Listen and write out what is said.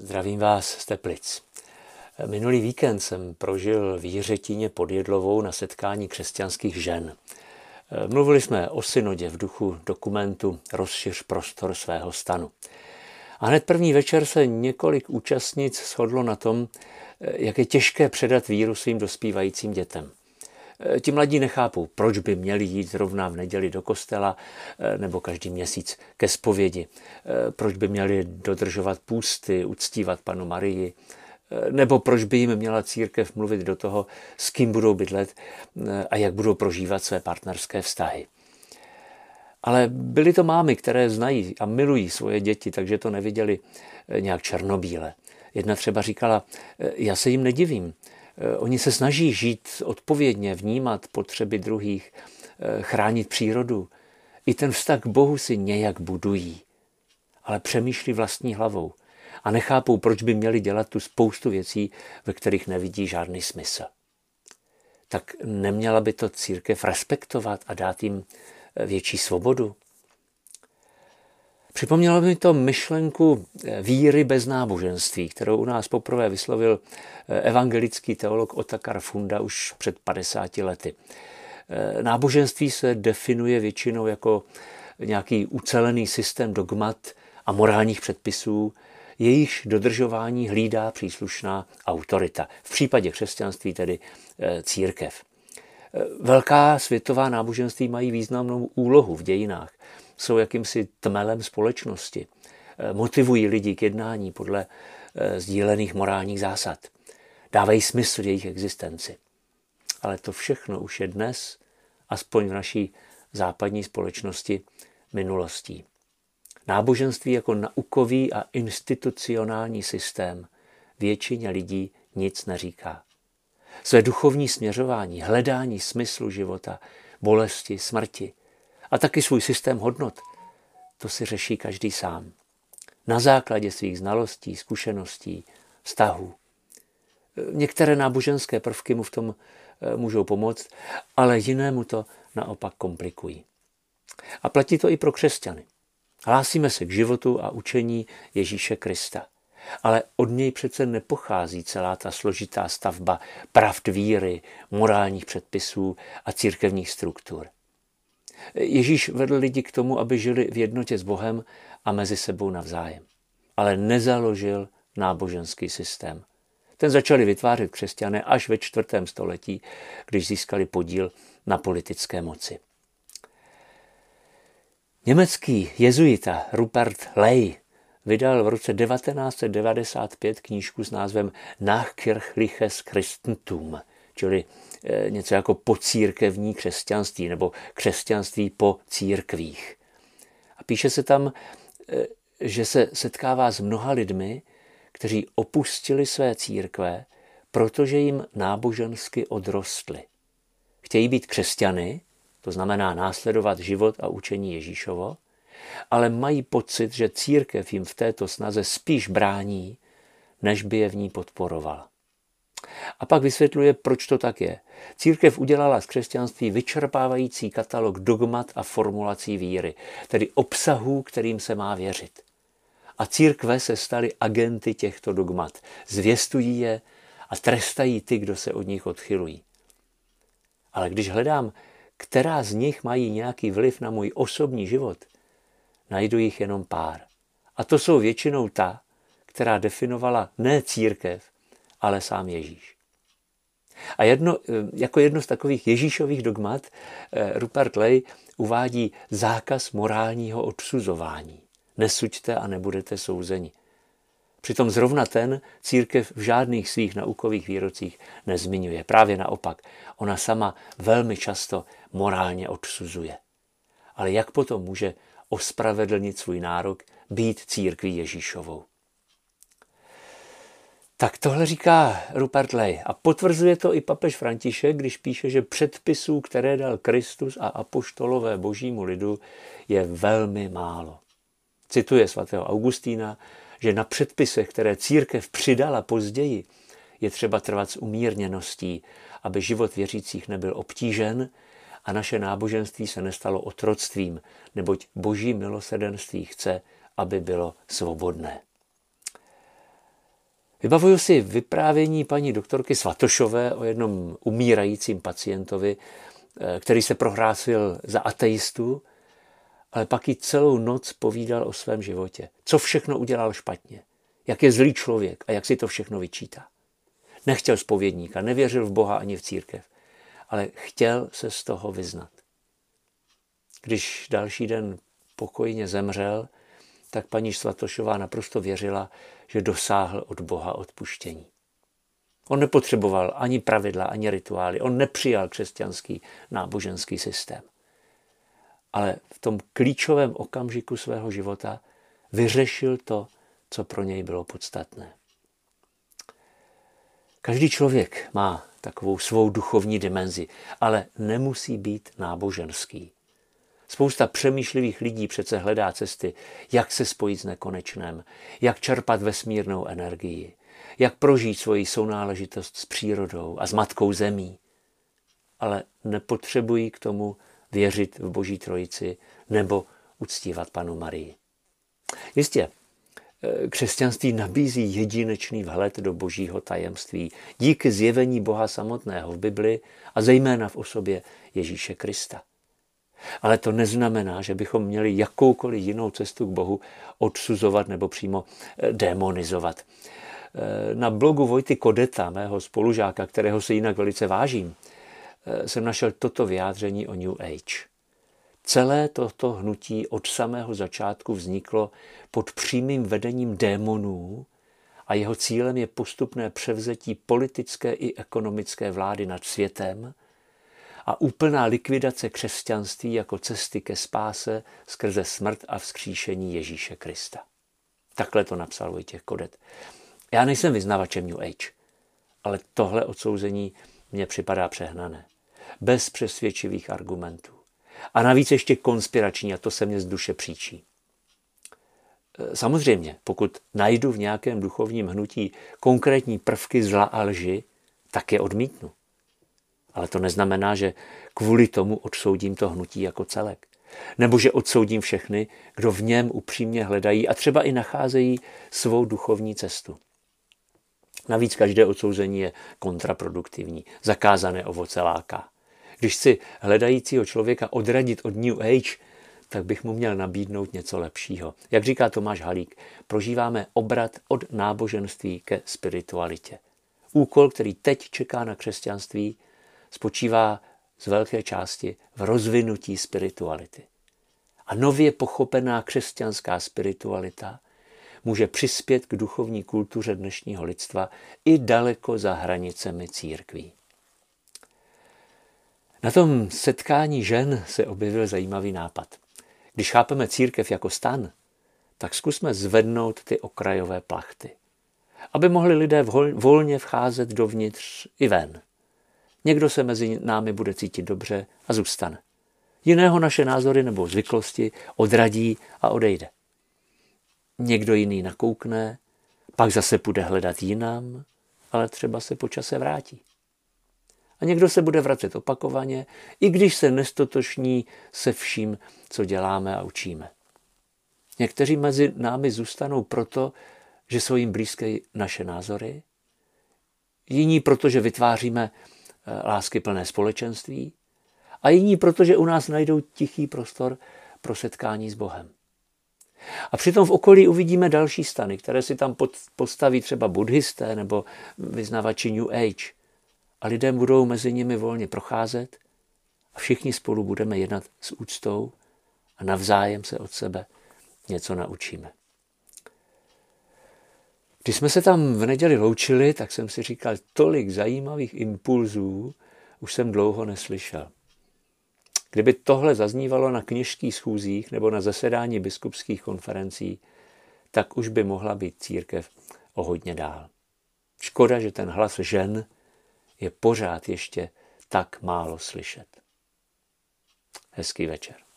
Zdravím vás z Teplic. Minulý víkend jsem prožil v Jiřetině pod Jedlovou na setkání křesťanských žen. Mluvili jsme o synodě v duchu dokumentu Rozšiř prostor svého stanu. A hned první večer se několik účastnic shodlo na tom, jak je těžké předat víru svým dospívajícím dětem. Eh, ti mladí nechápou, proč by měli jít zrovna v neděli do kostela eh, nebo každý měsíc ke zpovědi, eh, proč by měli dodržovat půsty, uctívat panu Marii, nebo proč by jim měla církev mluvit do toho, s kým budou bydlet a jak budou prožívat své partnerské vztahy. Ale byly to mámy, které znají a milují svoje děti, takže to neviděli nějak černobíle. Jedna třeba říkala, já se jim nedivím, oni se snaží žít odpovědně, vnímat potřeby druhých, eh, chránit přírodu. I ten vztah k Bohu si nějak budují, ale přemýšlí vlastní hlavou a nechápou, proč by měli dělat tu spoustu věcí, ve kterých nevidí žádný smysl. Tak neměla by to církev respektovat a dát jim eh, větší svobodu? Připomnělo mi to myšlenku eh, víry bez náboženství, kterou u nás poprvé vyslovil eh, evangelický teolog Otakar Funda už před 50 lety. Eh, náboženství se definuje většinou jako nějaký ucelený systém dogmat a morálních předpisů, jejichž dodržování hlídá příslušná autorita. V případě křesťanství tedy církev. Velká světová náboženství mají významnou úlohu v dějinách jsou jakýmsi tmelem společnosti. Eh, motivují lidi k jednání podle eh, sdílených morálních zásad. Dávají smysl jejich existenci. Ale to všechno už je dnes, aspoň v naší západní společnosti, minulostí. Náboženství jako naukový a institucionální systém většině lidí nic neříká. Své duchovní směřování, hledání smyslu života, bolesti, smrti, a taky svůj systém hodnot. To si řeší každý sám. Na základě svých znalostí, zkušeností, vztahů. Některé náboženské prvky mu v tom eh, můžou pomoct, ale jinému to naopak komplikují. A platí to i pro křesťany. Hlásíme se k životu a učení Ježíše Krista. Ale od něj přece nepochází celá ta složitá stavba pravd víry, morálních předpisů a církevních struktur. Ježíš vedl lidi k tomu, aby žili v jednotě s Bohem a mezi sebou navzájem. Ale nezaložil náboženský systém. Ten začali vytvářet křesťané až ve čtvrtém století, když získali podíl na politické moci. Německý jezuita Rupert Ley vydal v roce 1995 knížku s názvem Nachkirchliches Christentum, čili Eh, něco jako pocírkevní křesťanství nebo křesťanství po církvích. A píše se tam, eh, že se setkává s mnoha lidmi, kteří opustili své církve, protože jim nábožensky odrostly. Chtějí být křesťany, to znamená následovat život a učení Ježíšovo, ale mají pocit, že církev jim v této snaze spíš brání, než by je v ní podporovala. A pak vysvětluje, proč to tak je. Církev udělala z křesťanství vyčerpávající katalog dogmat a formulací víry, tedy obsahů, kterým se má věřit. A církve se staly agenty těchto dogmat. Zvěstují je a trestají ty, kdo se od nich odchylují. Ale když hledám, která z nich mají nějaký vliv na můj osobní život, najdu jich jenom pár. A to jsou většinou ta, která definovala ne církev, ale sám Ježíš. A jedno, eh, jako jedno z takových Ježíšových dogmat eh, Rupert Ley uvádí zákaz morálního odsuzování. Nesuďte a nebudete souzeni. Přitom zrovna ten církev v žádných svých naukových výrocích nezmiňuje. Právě naopak, ona sama velmi často morálně odsuzuje. Ale jak potom může ospravedlnit svůj nárok být církví Ježíšovou? Tak tohle říká Rupert Ley a potvrzuje to i papež František, když píše, že předpisů, které dal Kristus a apoštolové božímu lidu, je velmi málo. Cituje svatého Augustína, že na předpisech, které církev přidala později, je třeba trvat s umírněností, aby život věřících nebyl obtížen a naše náboženství se nestalo otroctvím, neboť boží milosedenství chce, aby bylo svobodné. Vybavuju si vyprávění paní doktorky Svatošové o jednom umírajícím pacientovi, eh, který se prohrásil za ateistu, ale pak i celou noc povídal o svém životě. Co všechno udělal špatně, jak je zlý člověk a jak si to všechno vyčítá. Nechtěl spovědníka, nevěřil v Boha ani v církev, ale chtěl se z toho vyznat. Když další den pokojně zemřel, tak paní Svatošová naprosto věřila, že dosáhl od Boha odpuštění. On nepotřeboval ani pravidla, ani rituály. On nepřijal křesťanský náboženský systém. Ale v tom klíčovém okamžiku svého života vyřešil to, co pro něj bylo podstatné. Každý člověk má takovou svou duchovní dimenzi, ale nemusí být náboženský. Spousta přemýšlivých lidí přece hledá cesty, jak se spojit s nekonečném, jak čerpat vesmírnou energii, jak prožít svoji sounáležitost s přírodou a s matkou zemí. Ale nepotřebují k tomu věřit v Boží trojici nebo uctívat panu Marii. Jistě, eh, křesťanství nabízí jedinečný vhled do božího tajemství díky zjevení Boha samotného v Bibli a zejména v osobě Ježíše Krista. Ale to neznamená, že bychom měli jakoukoliv jinou cestu k Bohu odsuzovat nebo přímo eh, demonizovat. Eh, na blogu Vojty Kodeta, mého spolužáka, kterého se jinak velice vážím, eh, jsem našel toto vyjádření o New Age. Celé toto hnutí od samého začátku vzniklo pod přímým vedením démonů a jeho cílem je postupné převzetí politické i ekonomické vlády nad světem – a úplná likvidace křesťanství jako cesty ke spáse skrze smrt a vzkříšení Ježíše Krista. Takhle to napsal Vojtěch Kodet. Já nejsem vyznavačem New Age, ale tohle odsouzení mně připadá přehnané. Bez přesvědčivých argumentů. A navíc ještě konspirační a to se mě z duše příčí. Samozřejmě, pokud najdu v nějakém duchovním hnutí konkrétní prvky zla a lži, tak je odmítnu. Ale to neznamená, že kvůli tomu odsoudím to hnutí jako celek. Nebo že odsoudím všechny, kdo v něm upřímně hledají a třeba i nacházejí svou duchovní cestu. Navíc každé odsouzení je kontraproduktivní, zakázané ovoce láká. Když si hledajícího člověka odradit od New Age, tak bych mu měl nabídnout něco lepšího. Jak říká Tomáš Halík, prožíváme obrat od náboženství ke spiritualitě. Úkol, který teď čeká na křesťanství, spočívá z velké části v rozvinutí spirituality. A nově pochopená křesťanská spiritualita může přispět k duchovní kultuře dnešního lidstva i daleko za hranicemi církví. Na tom setkání žen se objevil zajímavý nápad. Když chápeme církev jako stan, tak zkusme zvednout ty okrajové plachty, aby mohli lidé volně vcházet dovnitř i ven. Někdo se mezi námi bude cítit dobře a zůstane. Jiného naše názory nebo zvyklosti odradí a odejde. Někdo jiný nakoukne, pak zase bude hledat jinam, ale třeba se po čase vrátí. A někdo se bude vracet opakovaně, i když se nestotošní se vším, co děláme a učíme. Někteří mezi námi zůstanou proto, že jsou jim blízké naše názory, jiní proto, že vytváříme Lásky plné společenství a jiní, protože u nás najdou tichý prostor pro setkání s Bohem. A přitom v okolí uvidíme další stany, které si tam postaví třeba buddhisté nebo vyznavači New Age. A lidé budou mezi nimi volně procházet a všichni spolu budeme jednat s úctou a navzájem se od sebe něco naučíme. Když jsme se tam v neděli loučili, tak jsem si říkal, tolik zajímavých impulzů už jsem dlouho neslyšel. Kdyby tohle zaznívalo na kněžských schůzích nebo na zasedání biskupských konferencí, tak už by mohla být církev o hodně dál. Škoda, že ten hlas žen je pořád ještě tak málo slyšet. Hezký večer.